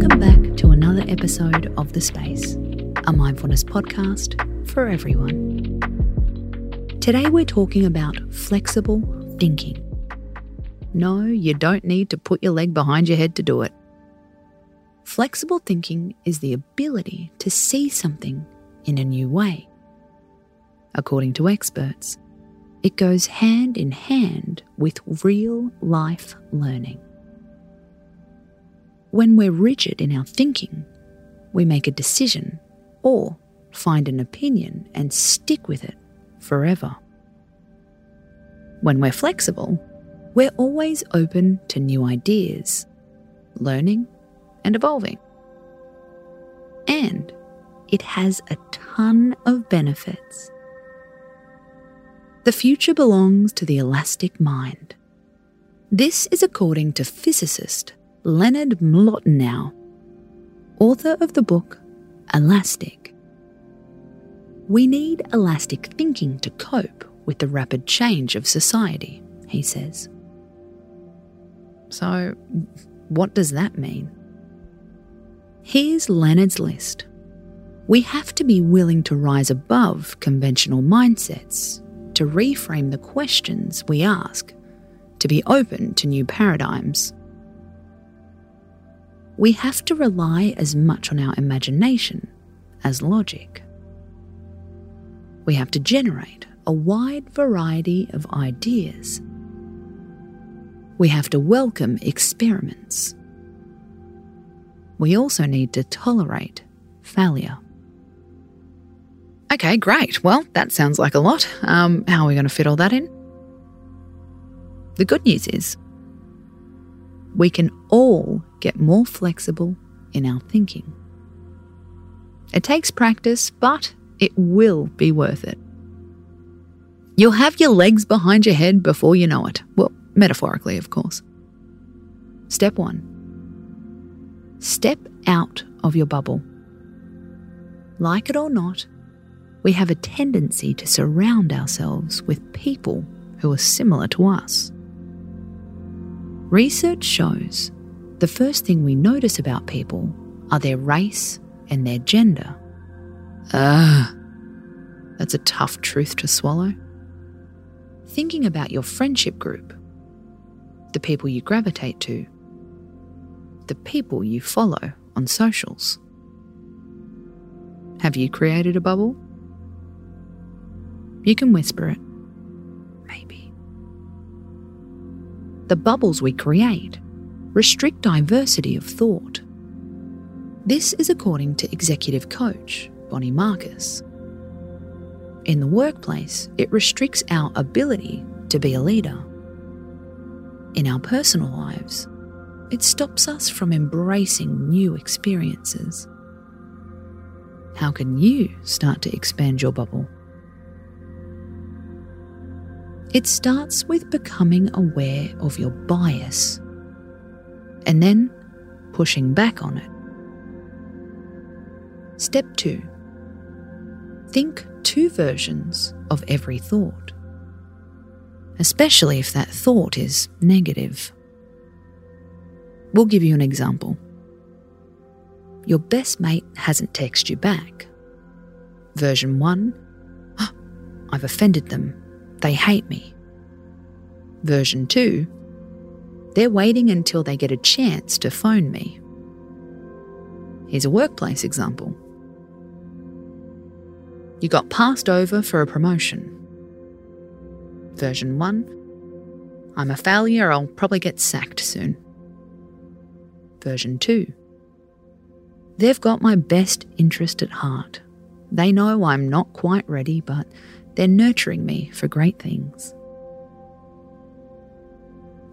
Welcome back to another episode of The Space, a mindfulness podcast for everyone. Today we're talking about flexible thinking. No, you don't need to put your leg behind your head to do it. Flexible thinking is the ability to see something in a new way. According to experts, it goes hand in hand with real life learning. When we're rigid in our thinking, we make a decision or find an opinion and stick with it forever. When we're flexible, we're always open to new ideas, learning and evolving. And it has a ton of benefits. The future belongs to the elastic mind. This is according to physicist Leonard Mlodinow, author of the book Elastic. We need elastic thinking to cope with the rapid change of society, he says. So, what does that mean? Here's Leonard's list. We have to be willing to rise above conventional mindsets, to reframe the questions we ask, to be open to new paradigms we have to rely as much on our imagination as logic. We have to generate a wide variety of ideas. We have to welcome experiments. We also need to tolerate failure. Okay, great. Well, that sounds like a lot. Um, how are we going to fit all that in? The good news is we can all get more flexible in our thinking. It takes practice, but it will be worth it. You'll have your legs behind your head before you know it. Well, metaphorically, of course. Step one step out of your bubble. Like it or not, we have a tendency to surround ourselves with people who are similar to us. Research shows the first thing we notice about people are their race and their gender. Ugh, that's a tough truth to swallow. Thinking about your friendship group, the people you gravitate to, the people you follow on socials. Have you created a bubble? You can whisper it. The bubbles we create restrict diversity of thought. This is according to executive coach Bonnie Marcus. In the workplace, it restricts our ability to be a leader. In our personal lives, it stops us from embracing new experiences. How can you start to expand your bubble? It starts with becoming aware of your bias and then pushing back on it. Step 2 Think two versions of every thought, especially if that thought is negative. We'll give you an example. Your best mate hasn't texted you back. Version 1 oh, I've offended them. They hate me. Version 2 they're waiting until they get a chance to phone me. Here's a workplace example. You got passed over for a promotion. Version 1 I'm a failure, I'll probably get sacked soon. Version 2 They've got my best interest at heart. They know I'm not quite ready, but they're nurturing me for great things.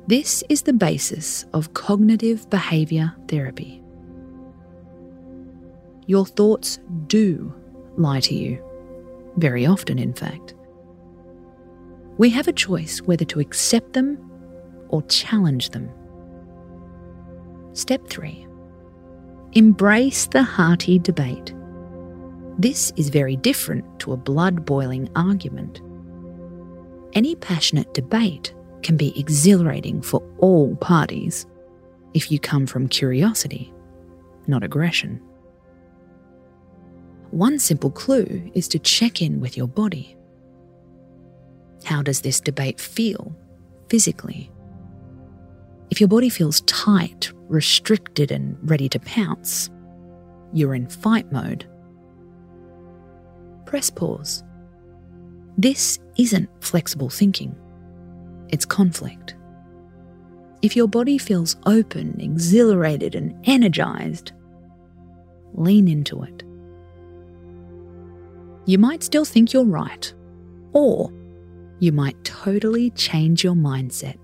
This is the basis of cognitive behaviour therapy. Your thoughts do lie to you, very often, in fact. We have a choice whether to accept them or challenge them. Step 3 Embrace the hearty debate. This is very different to a blood boiling argument. Any passionate debate can be exhilarating for all parties if you come from curiosity not aggression. One simple clue is to check in with your body. How does this debate feel physically? If your body feels tight, restricted, and ready to pounce, you're in fight mode. Press pause. This isn't flexible thinking, it's conflict. If your body feels open, exhilarated, and energized, lean into it. You might still think you're right, or you might totally change your mindset.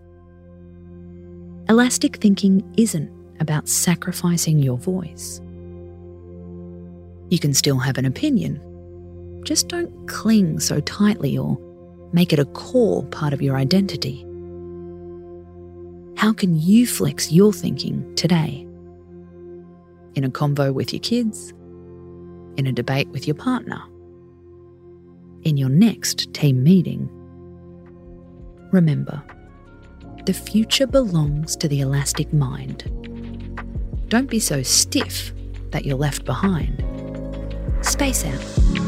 Elastic thinking isn't about sacrificing your voice. You can still have an opinion, just don't cling so tightly or make it a core part of your identity. How can you flex your thinking today? In a convo with your kids? In a debate with your partner? In your next team meeting? Remember, the future belongs to the elastic mind. Don't be so stiff that you're left behind. Space out.